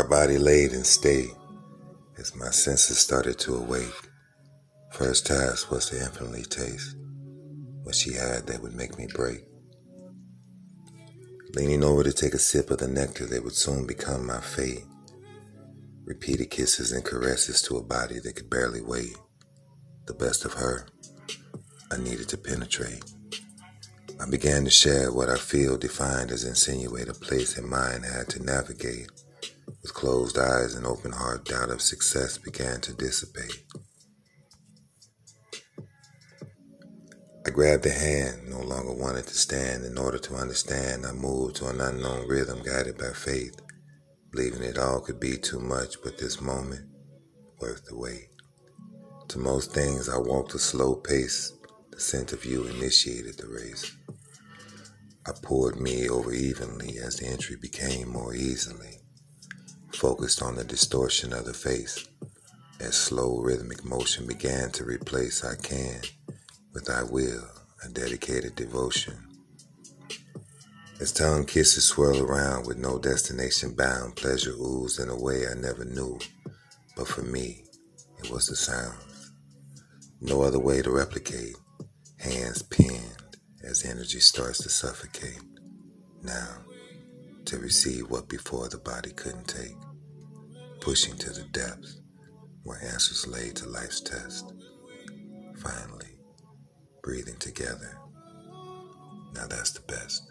Her body laid in state as my senses started to awake. First task was to infinitely taste what she had that would make me break. Leaning over to take a sip of the nectar that would soon become my fate. Repeated kisses and caresses to a body that could barely wait. The best of her, I needed to penetrate. I began to share what I feel defined as insinuate a place in mind had to navigate. With closed eyes and open heart, doubt of success began to dissipate. I grabbed the hand, no longer wanted to stand. In order to understand, I moved to an unknown rhythm guided by faith, believing it all could be too much, but this moment, worth the wait. To most things, I walked a slow pace. The scent of you initiated the race. I poured me over evenly as the entry became more easily, focused on the distortion of the face. As slow rhythmic motion began to replace I can with I will, a dedicated devotion. As tongue kisses swirl around with no destination bound, pleasure oozed in a way I never knew. But for me, it was the sounds. No other way to replicate. Hands pinned as energy starts to suffocate. Now, to receive what before the body couldn't take. Pushing to the depths where answers lay to life's test. Finally, breathing together. Now that's the best.